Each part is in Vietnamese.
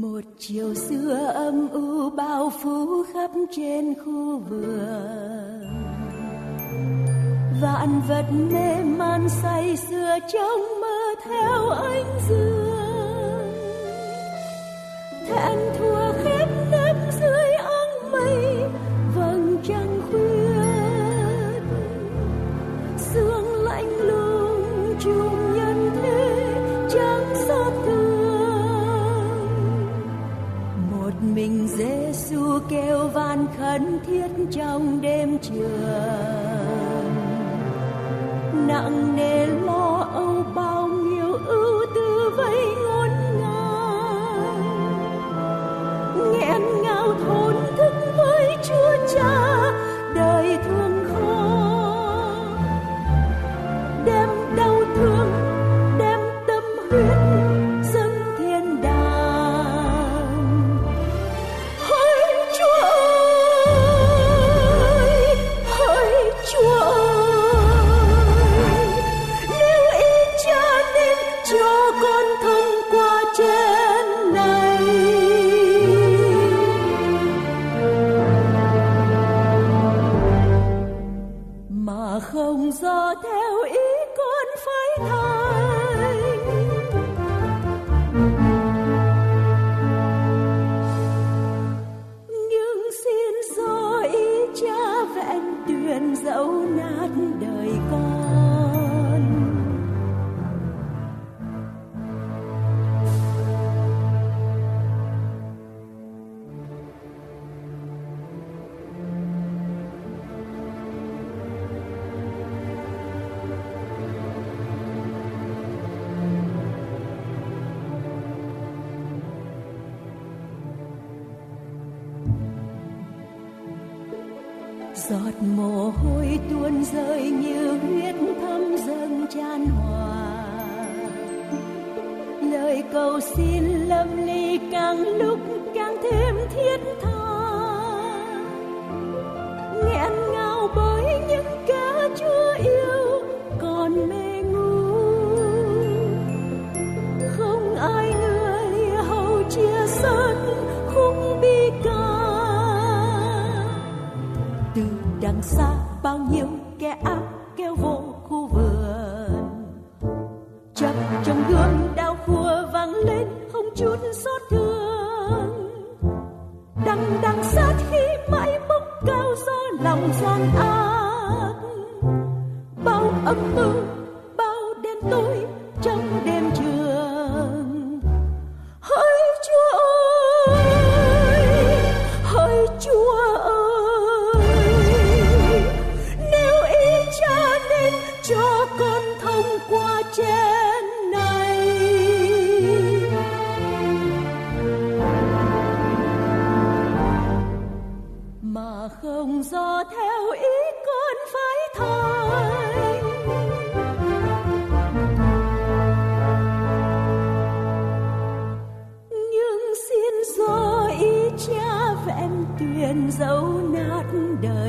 Một chiều xưa âm u bao phủ khắp trên khu vườn. Vạn vật mê man say sưa trong mơ theo ánh dương. Thẹn thua Giêsu kêu van khẩn thiết trong đêm trường. Nặng nề lo giọt mồ hôi tuôn rơi như huyết thấm dâng chan hòa. Lời cầu xin lâm ly càng lúc bao nhiêu kẻ ác kéo vô khu vườn. Chập trong gương đau khua vang lên không chút xót thương. Đằng đằng sát khi mãi bốc cao do lòng gian ác. Bao âm mưu, bao đen tối tuyên dấu nát đời.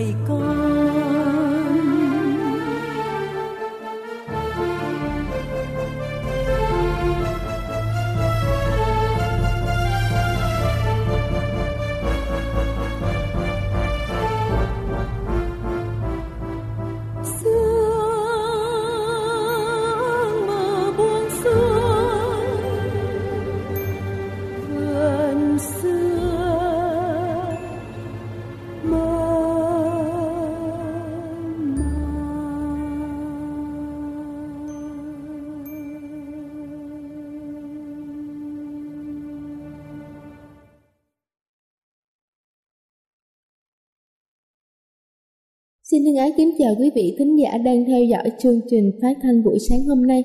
Thân ái kính chào quý vị thính giả đang theo dõi chương trình phát thanh buổi sáng hôm nay.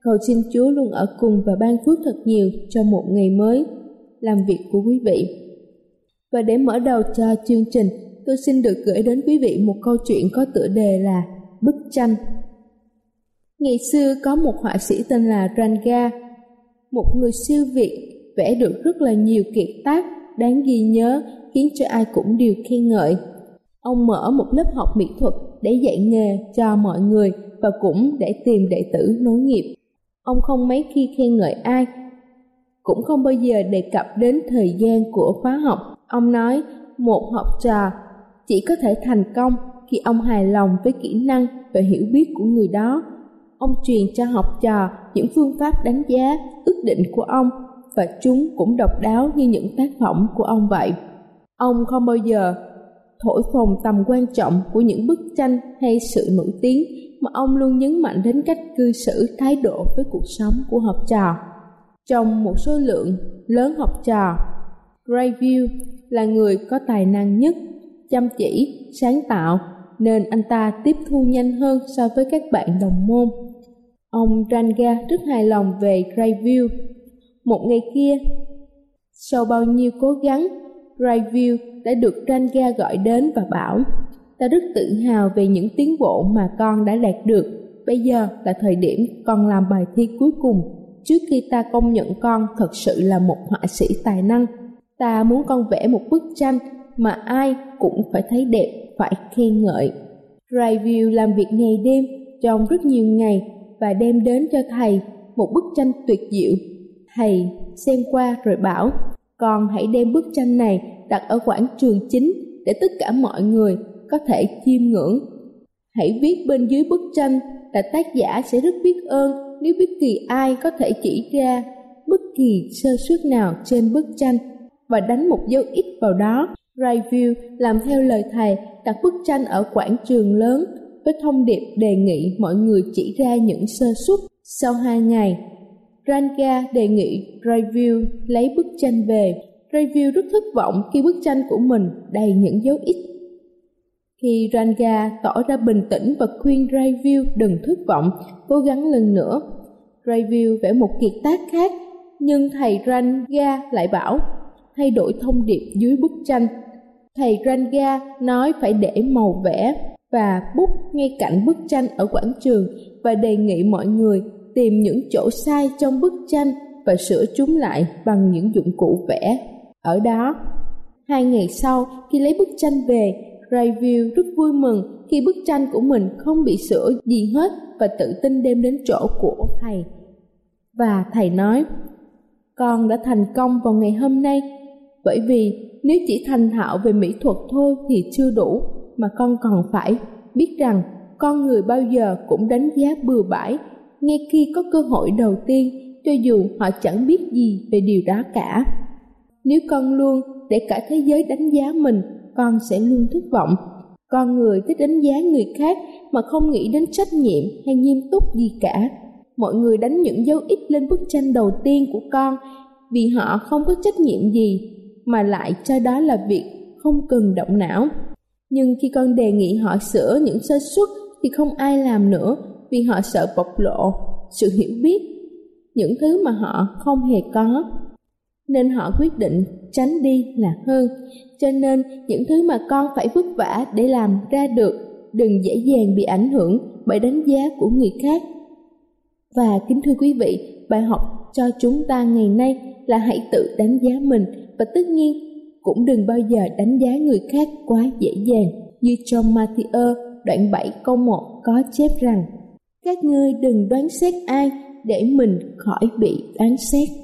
Cầu xin Chúa luôn ở cùng và ban phước thật nhiều cho một ngày mới làm việc của quý vị. Và để mở đầu cho chương trình, tôi xin được gửi đến quý vị một câu chuyện có tựa đề là Bức tranh. Ngày xưa có một họa sĩ tên là Ranga, một người siêu việt vẽ được rất là nhiều kiệt tác đáng ghi nhớ khiến cho ai cũng đều khen ngợi. Ông mở một lớp học mỹ thuật để dạy nghề cho mọi người và cũng để tìm đệ tử nối nghiệp. Ông không mấy khi khen ngợi ai, cũng không bao giờ đề cập đến thời gian của khóa học. Ông nói một học trò chỉ có thể thành công khi ông hài lòng với kỹ năng và hiểu biết của người đó. Ông truyền cho học trò những phương pháp đánh giá, ước định của ông và chúng cũng độc đáo như những tác phẩm của ông vậy. Ông không bao giờ thổi phồng tầm quan trọng của những bức tranh hay sự nổi tiếng mà ông luôn nhấn mạnh đến cách cư xử thái độ với cuộc sống của học trò. Trong một số lượng lớn học trò, Grayview là người có tài năng nhất, chăm chỉ, sáng tạo nên anh ta tiếp thu nhanh hơn so với các bạn đồng môn. Ông Ranga rất hài lòng về Grayview. Một ngày kia, sau bao nhiêu cố gắng, Grayview đã được Ranga gọi đến và bảo Ta rất tự hào về những tiến bộ mà con đã đạt được. Bây giờ là thời điểm con làm bài thi cuối cùng trước khi ta công nhận con thật sự là một họa sĩ tài năng. Ta muốn con vẽ một bức tranh mà ai cũng phải thấy đẹp, phải khen ngợi. Rayville làm việc ngày đêm trong rất nhiều ngày và đem đến cho thầy một bức tranh tuyệt diệu. Thầy xem qua rồi bảo, con hãy đem bức tranh này đặt ở quảng trường chính để tất cả mọi người có thể chiêm ngưỡng. Hãy viết bên dưới bức tranh là tác giả sẽ rất biết ơn nếu bất kỳ ai có thể chỉ ra bất kỳ sơ suất nào trên bức tranh và đánh một dấu ít vào đó. Rayville làm theo lời thầy đặt bức tranh ở quảng trường lớn với thông điệp đề nghị mọi người chỉ ra những sơ suất. Sau hai ngày, Ranga đề nghị Rayville lấy bức tranh về. Review rất thất vọng khi bức tranh của mình đầy những dấu ít. Khi Ranga tỏ ra bình tĩnh và khuyên Review đừng thất vọng, cố gắng lần nữa, Review vẽ một kiệt tác khác, nhưng thầy Ranga lại bảo thay đổi thông điệp dưới bức tranh. Thầy Ranga nói phải để màu vẽ và bút ngay cạnh bức tranh ở quảng trường và đề nghị mọi người tìm những chỗ sai trong bức tranh và sửa chúng lại bằng những dụng cụ vẽ. Ở đó, hai ngày sau khi lấy bức tranh về, Rayville rất vui mừng khi bức tranh của mình không bị sửa gì hết và tự tin đem đến chỗ của thầy. Và thầy nói, con đã thành công vào ngày hôm nay bởi vì nếu chỉ thành thạo về mỹ thuật thôi thì chưa đủ mà con còn phải biết rằng con người bao giờ cũng đánh giá bừa bãi ngay khi có cơ hội đầu tiên cho dù họ chẳng biết gì về điều đó cả nếu con luôn để cả thế giới đánh giá mình, con sẽ luôn thất vọng. Con người thích đánh giá người khác mà không nghĩ đến trách nhiệm hay nghiêm túc gì cả. Mọi người đánh những dấu ít lên bức tranh đầu tiên của con vì họ không có trách nhiệm gì, mà lại cho đó là việc không cần động não. Nhưng khi con đề nghị họ sửa những sơ suất thì không ai làm nữa vì họ sợ bộc lộ sự hiểu biết, những thứ mà họ không hề có nên họ quyết định tránh đi là hơn. Cho nên, những thứ mà con phải vất vả để làm ra được đừng dễ dàng bị ảnh hưởng bởi đánh giá của người khác. Và kính thưa quý vị, bài học cho chúng ta ngày nay là hãy tự đánh giá mình và tất nhiên cũng đừng bao giờ đánh giá người khác quá dễ dàng. Như trong Matthew đoạn 7 câu 1 có chép rằng, các ngươi đừng đoán xét ai để mình khỏi bị đoán xét.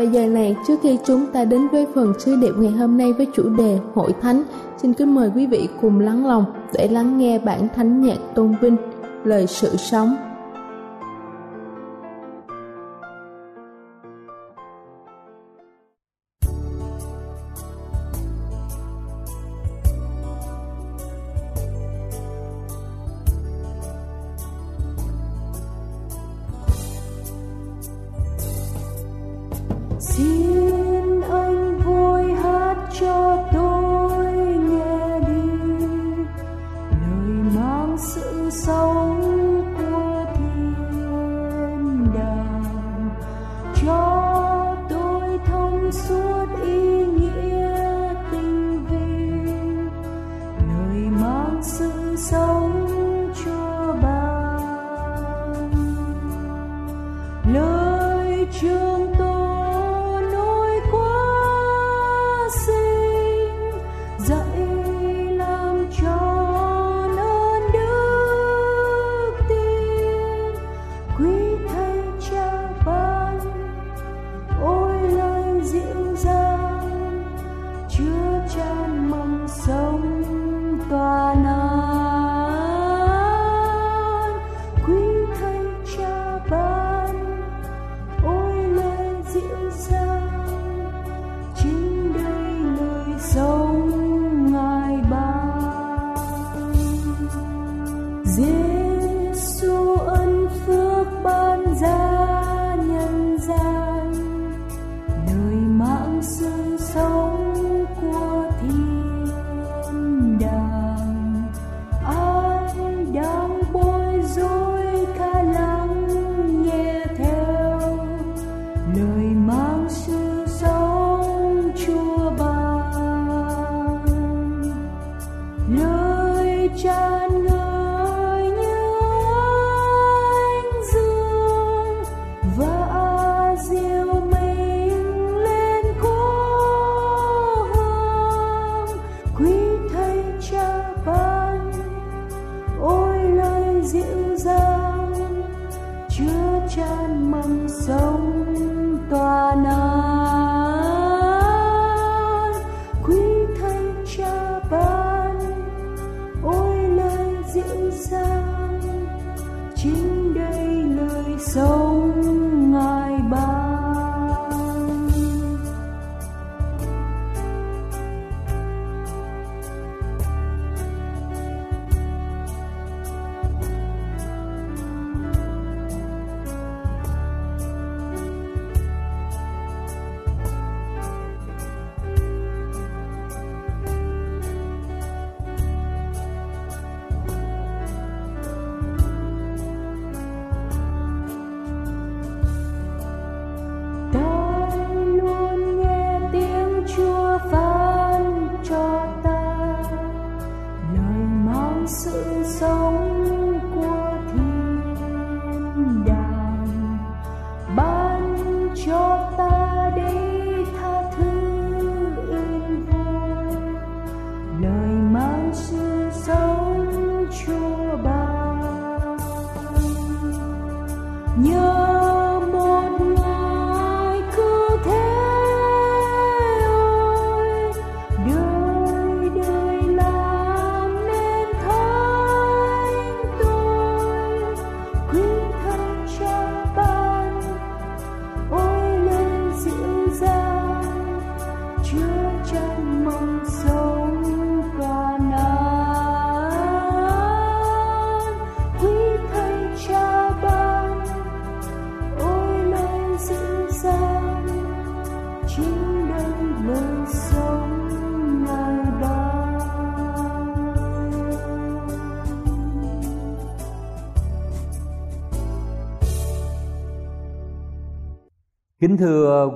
và giờ này trước khi chúng ta đến với phần sứ điệp ngày hôm nay với chủ đề Hội Thánh, xin kính mời quý vị cùng lắng lòng để lắng nghe bản thánh nhạc tôn vinh, lời sự sống.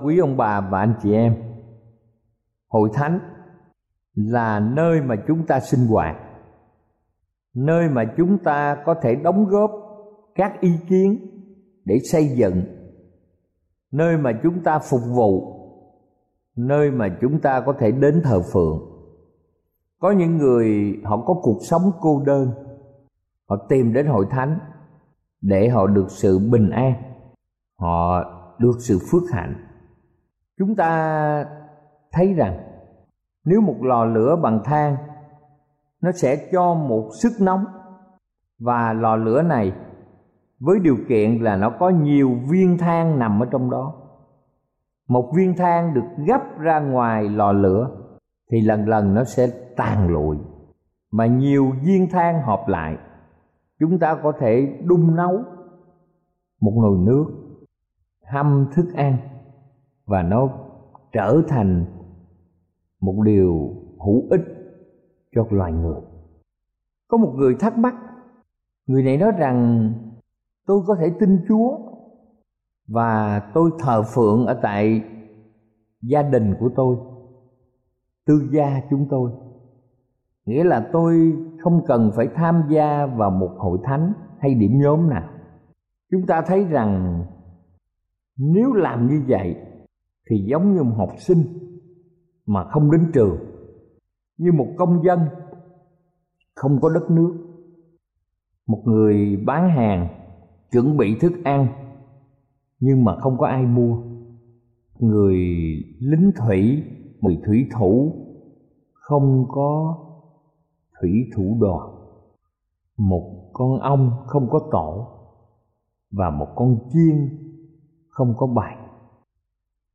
Quý ông bà và anh chị em. Hội Thánh là nơi mà chúng ta sinh hoạt, nơi mà chúng ta có thể đóng góp các ý kiến để xây dựng, nơi mà chúng ta phục vụ, nơi mà chúng ta có thể đến thờ phượng. Có những người họ có cuộc sống cô đơn, họ tìm đến hội thánh để họ được sự bình an, họ được sự phước hạnh chúng ta thấy rằng nếu một lò lửa bằng than, nó sẽ cho một sức nóng. Và lò lửa này với điều kiện là nó có nhiều viên than nằm ở trong đó. Một viên than được gấp ra ngoài lò lửa thì lần lần nó sẽ tàn lụi. Mà nhiều viên than hợp lại, chúng ta có thể đun nấu một nồi nước, hâm thức ăn và nó trở thành một điều hữu ích cho loài người. Có một người thắc mắc, người này nói rằng, tôi có thể tin chúa và tôi thờ phượng ở tại gia đình của tôi, tư gia chúng tôi. Nghĩa là tôi không cần phải tham gia vào một hội thánh hay điểm nhóm nào. Chúng ta thấy rằng nếu làm như vậy thì giống như một học sinh mà không đến trường, như một công dân không có đất nước, một người bán hàng, chuẩn bị thức ăn nhưng mà không có ai mua, người lính thủy người thủy thủ, không có thủy thủ đoàn, một con ong không có tổ và một con chiên không có bài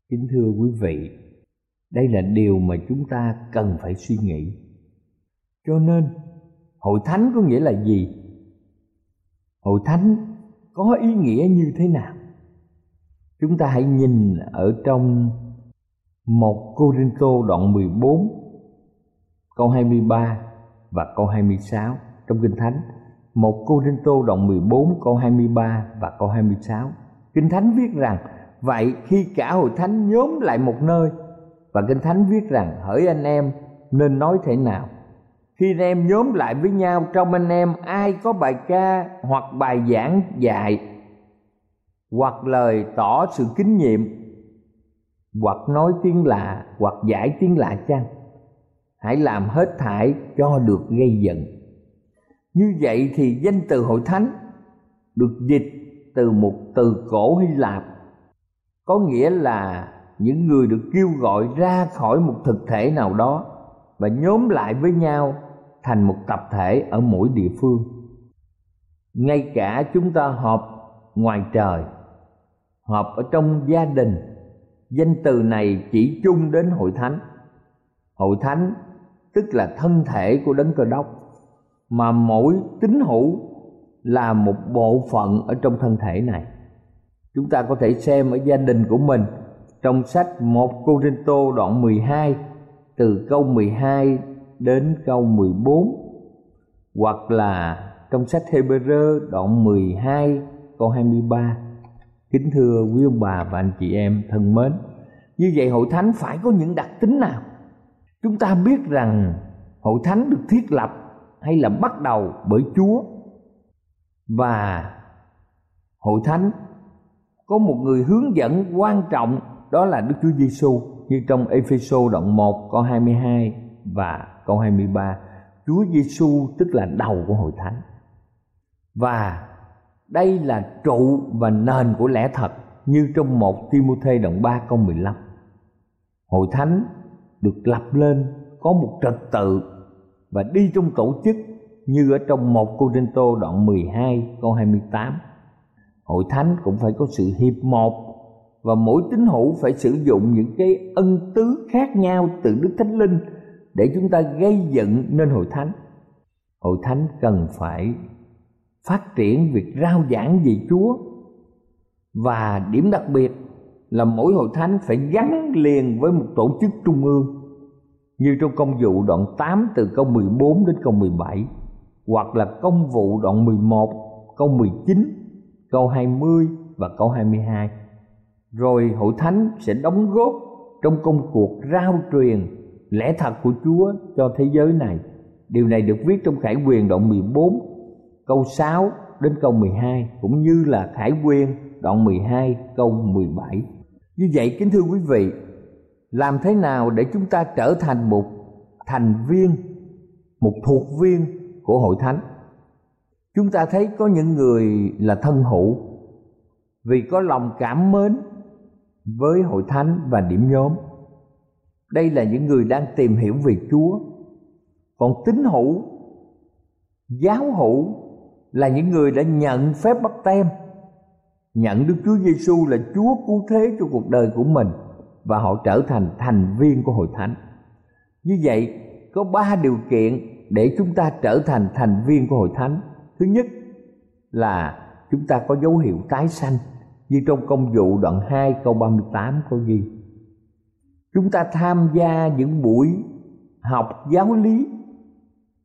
kính thưa quý vị, đây là điều mà chúng ta cần phải suy nghĩ. Cho nên, hội thánh có nghĩa là gì? Hội thánh có ý nghĩa như thế nào? Chúng ta hãy nhìn ở trong một Cô Rinh Tô đoạn 14 câu 23 và câu 26 trong Kinh Thánh. Một Cô Rinh Tô đoạn 14 câu 23 và câu 26 Kinh Thánh viết rằng Vậy khi cả hội thánh nhóm lại một nơi, Và Kinh Thánh viết rằng, Hỡi anh em, nên nói thế nào? Khi anh em nhóm lại với nhau, Trong anh em ai có bài ca Hoặc bài giảng dạy, Hoặc lời tỏ sự kính nhiệm, Hoặc nói tiếng lạ, Hoặc giải tiếng lạ chăng? Hãy làm hết thải cho được gây giận. Như vậy thì danh từ hội thánh Được dịch từ một từ cổ Hy Lạp có nghĩa là những người được kêu gọi ra khỏi một thực thể nào đó và nhóm lại với nhau thành một tập thể ở mỗi địa phương. Ngay cả chúng ta họp ngoài trời, họp ở trong gia đình, danh từ này chỉ chung đến hội thánh. Hội thánh tức là thân thể của đấng cơ đốc, mà mỗi tín hữu là một bộ phận ở trong thân thể này. Chúng ta có thể xem ở gia đình của mình trong sách 1 Corinto đoạn 12 từ câu 12 đến câu 14 hoặc là trong sách Hebrew đoạn 12 câu 23. Kính thưa quý ông bà và anh chị em thân mến, như vậy hội thánh phải có những đặc tính nào? Chúng ta biết rằng hội thánh được thiết lập hay là bắt đầu bởi Chúa và hội thánh có một người hướng dẫn quan trọng, đó là Đức Chúa Giêsu như trong Epheso đoạn 1 câu 22 và câu 23 Chúa Giêsu tức là đầu của hội thánh. Và đây là trụ và nền của lẽ thật, như trong một Timôthê đoạn 3 câu 15 Hội thánh được lập lên, có một trật tự và đi trong tổ chức, như ở trong một Cô Tô đoạn 12 câu 28 hội thánh cũng phải có sự hiệp một và mỗi tín hữu phải sử dụng những cái ân tứ khác nhau từ đức thánh linh để chúng ta gây dựng nên hội thánh. Hội thánh cần phải phát triển việc rao giảng về chúa và điểm đặc biệt là mỗi hội thánh phải gắn liền với một tổ chức trung ương. Như trong công vụ đoạn 8 từ câu 14 đến câu 17 hoặc là công vụ đoạn 11 câu 19 câu 20 và câu 22. Rồi hội thánh sẽ đóng góp trong công cuộc rao truyền lẽ thật của Chúa cho thế giới này. Điều này được viết trong Khải Quyền đoạn 14 câu 6 đến câu 12 cũng như là Khải Quyền đoạn 12 câu 17. Như vậy kính thưa quý vị, làm thế nào để chúng ta trở thành một thành viên, một thuộc viên của hội thánh? Chúng ta thấy có những người là thân hữu vì có lòng cảm mến với hội thánh và điểm nhóm. Đây là những người đang tìm hiểu về Chúa. Còn tín hữu, giáo hữu là những người đã nhận phép bắt tem nhận Đức Chúa Giêsu là Chúa cứu thế cho cuộc đời của mình và họ trở thành thành viên của hội thánh. Như vậy có ba điều kiện để chúng ta trở thành thành viên của hội thánh. Thứ nhất là chúng ta có dấu hiệu tái sanh như trong công vụ đoạn 2 câu 38 có ghi. Chúng ta tham gia những buổi học giáo lý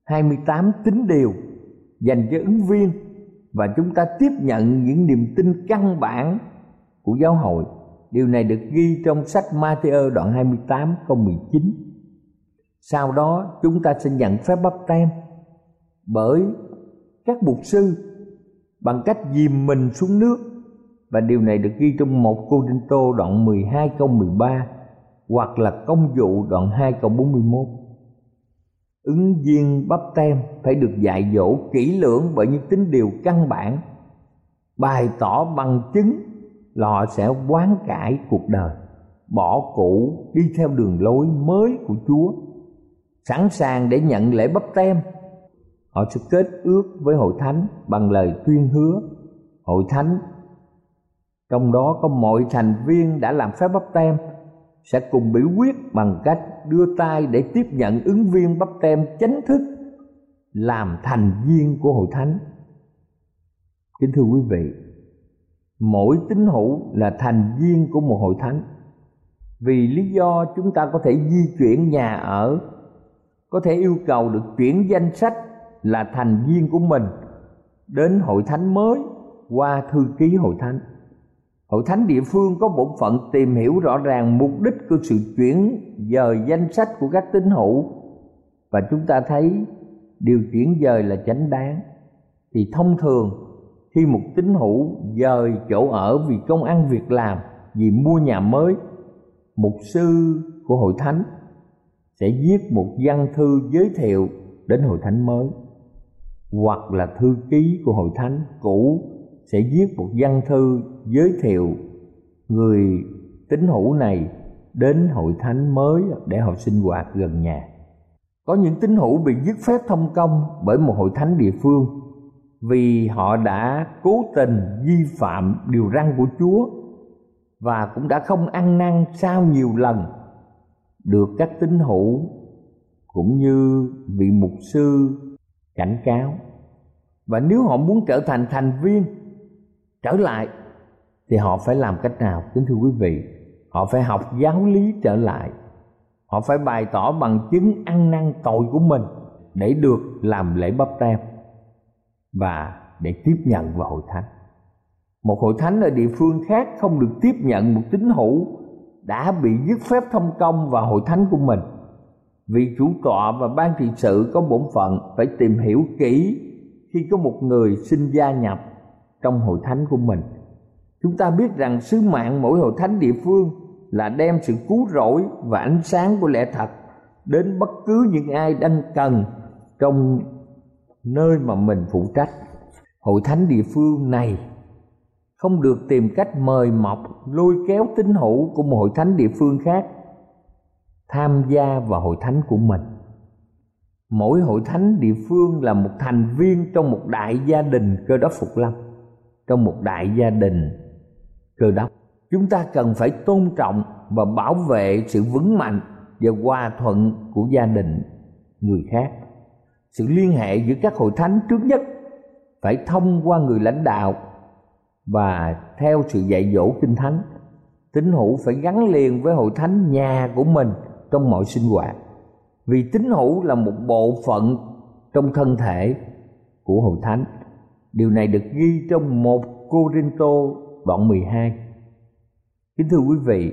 28 tín điều dành cho ứng viên và chúng ta tiếp nhận những niềm tin căn bản của giáo hội. Điều này được ghi trong sách Matthew đoạn 28 câu 19. Sau đó chúng ta sẽ nhận phép bắp tem bởi các mục sư bằng cách dìm mình xuống nước. Và điều này được ghi trong một Cô Đinh Tô đoạn 12 câu 13 hoặc là công vụ đoạn 2 câu 41 ứng viên bắp tem phải được dạy dỗ kỹ lưỡng bởi những tín điều căn bản, bày tỏ bằng chứng là họ sẽ quán cải cuộc đời, bỏ cũ, đi theo đường lối mới của chúa. Sẵn sàng để nhận lễ bắp tem họ sẽ kết ước với hội thánh bằng lời tuyên hứa. Hội thánh, trong đó có mọi thành viên đã làm phép bắp tem sẽ cùng biểu quyết bằng cách đưa tay để tiếp nhận ứng viên bắp tem chánh thức làm thành viên của hội thánh. Kính thưa quý vị, mỗi tín hữu là thành viên của một hội thánh. Vì lý do chúng ta có thể di chuyển nhà ở, có thể yêu cầu được chuyển danh sách là thành viên của mình đến hội thánh mới qua thư ký hội thánh. Hội thánh địa phương có bổn phận tìm hiểu rõ ràng mục đích của sự chuyển dời danh sách của các tín hữu. Và chúng ta thấy điều chuyển dời là chánh đáng. Thì thông thường, khi một tín hữu dời chỗ ở vì công ăn việc làm, vì mua nhà mới, mục sư của hội thánh sẽ viết một văn thư giới thiệu đến hội thánh mới hoặc là thư ký của hội thánh cũ sẽ viết một văn thư giới thiệu người tín hữu này đến hội thánh mới để họ sinh hoạt gần nhà. Có những tín hữu bị dứt phép thông công bởi một hội thánh địa phương vì họ đã cố tình vi phạm điều răn của Chúa và cũng đã không ăn năn sau nhiều lần được các tín hữu cũng như vị mục sư cảnh cáo. Và nếu họ muốn trở thành thành viên, trở lại, thì họ phải làm cách nào? Kính thưa quý vị, họ phải học giáo lý trở lại. Họ phải bày tỏ bằng chứng ăn năn tội của mình để được làm lễ bắp tem và để tiếp nhận vào hội thánh. Một hội thánh ở địa phương khác không được tiếp nhận một tín hữu đã bị dứt phép thông công vào hội thánh của mình vì chủ tọa và ban trị sự có bổn phận phải tìm hiểu kỹ khi có một người xin gia nhập trong hội thánh của mình. Chúng ta biết rằng sứ mạng mỗi hội thánh địa phương là đem sự cứu rỗi và ánh sáng của lẽ thật đến bất cứ những ai đang cần trong nơi mà mình phụ trách. Hội thánh địa phương này không được tìm cách mời mọc lôi kéo tín hữu của một hội thánh địa phương khác tham gia vào hội thánh của mình. Mỗi hội thánh địa phương là một thành viên trong một đại gia đình cơ đốc phục lâm, trong một đại gia đình cơ đốc. Chúng ta cần phải tôn trọng và bảo vệ sự vững mạnh và hòa thuận của gia đình người khác. Sự liên hệ giữa các hội thánh trước nhất phải thông qua người lãnh đạo và theo sự dạy dỗ kinh thánh. Tín hữu phải gắn liền với hội thánh nhà của mình trong mọi sinh hoạt. Vì tín hữu là một bộ phận trong thân thể của hội thánh. Điều này được ghi trong một Corinto đoạn 12 kính thưa quý vị,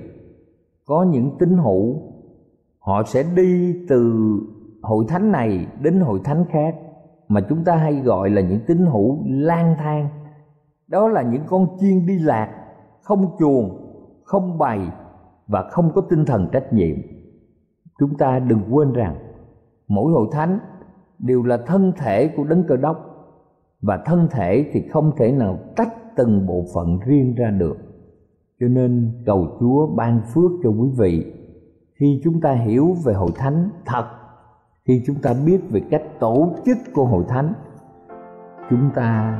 có những tín hữu, họ sẽ đi từ hội thánh này đến hội thánh khác, mà chúng ta hay gọi là những tín hữu lang thang. Đó là những con chiên đi lạc, không chuồng, không bày và không có tinh thần trách nhiệm chúng ta đừng quên rằng, mỗi hội thánh đều là thân thể của đấng cơ đốc. Và thân thể thì không thể nào tách từng bộ phận riêng ra được. Cho nên cầu chúa ban phước cho quý vị. Khi chúng ta hiểu về hội thánh thật, khi chúng ta biết về cách tổ chức của hội thánh, chúng ta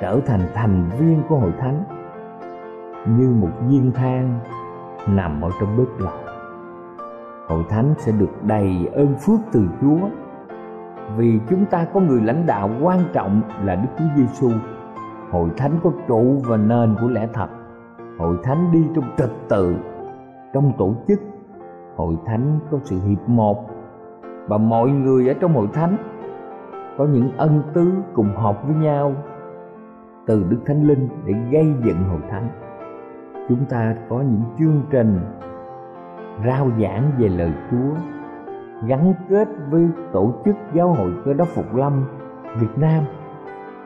trở thành thành viên của hội thánh như một viên than nằm ở trong bếp lò hội thánh sẽ được đầy ơn phước từ chúa. Vì chúng ta có người lãnh đạo quan trọng là đức chúa giêsu hội thánh có trụ và nền của lẽ thật. Hội thánh đi trong trật tự, trong tổ chức. Hội thánh có sự hiệp một. Và mọi người ở trong hội thánh có những ân tứ cùng họp với nhau từ đức thánh linh để gây dựng hội thánh. Chúng ta có những chương trình rao giảng về lời chúa, gắn kết với tổ chức giáo hội cơ đốc phục lâm việt nam.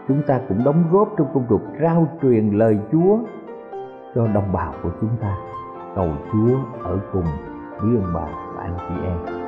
Chúng ta cũng đóng góp trong công cuộc rao truyền lời chúa cho đồng bào của chúng ta. Cầu chúa ở cùng với ông bà và anh chị em.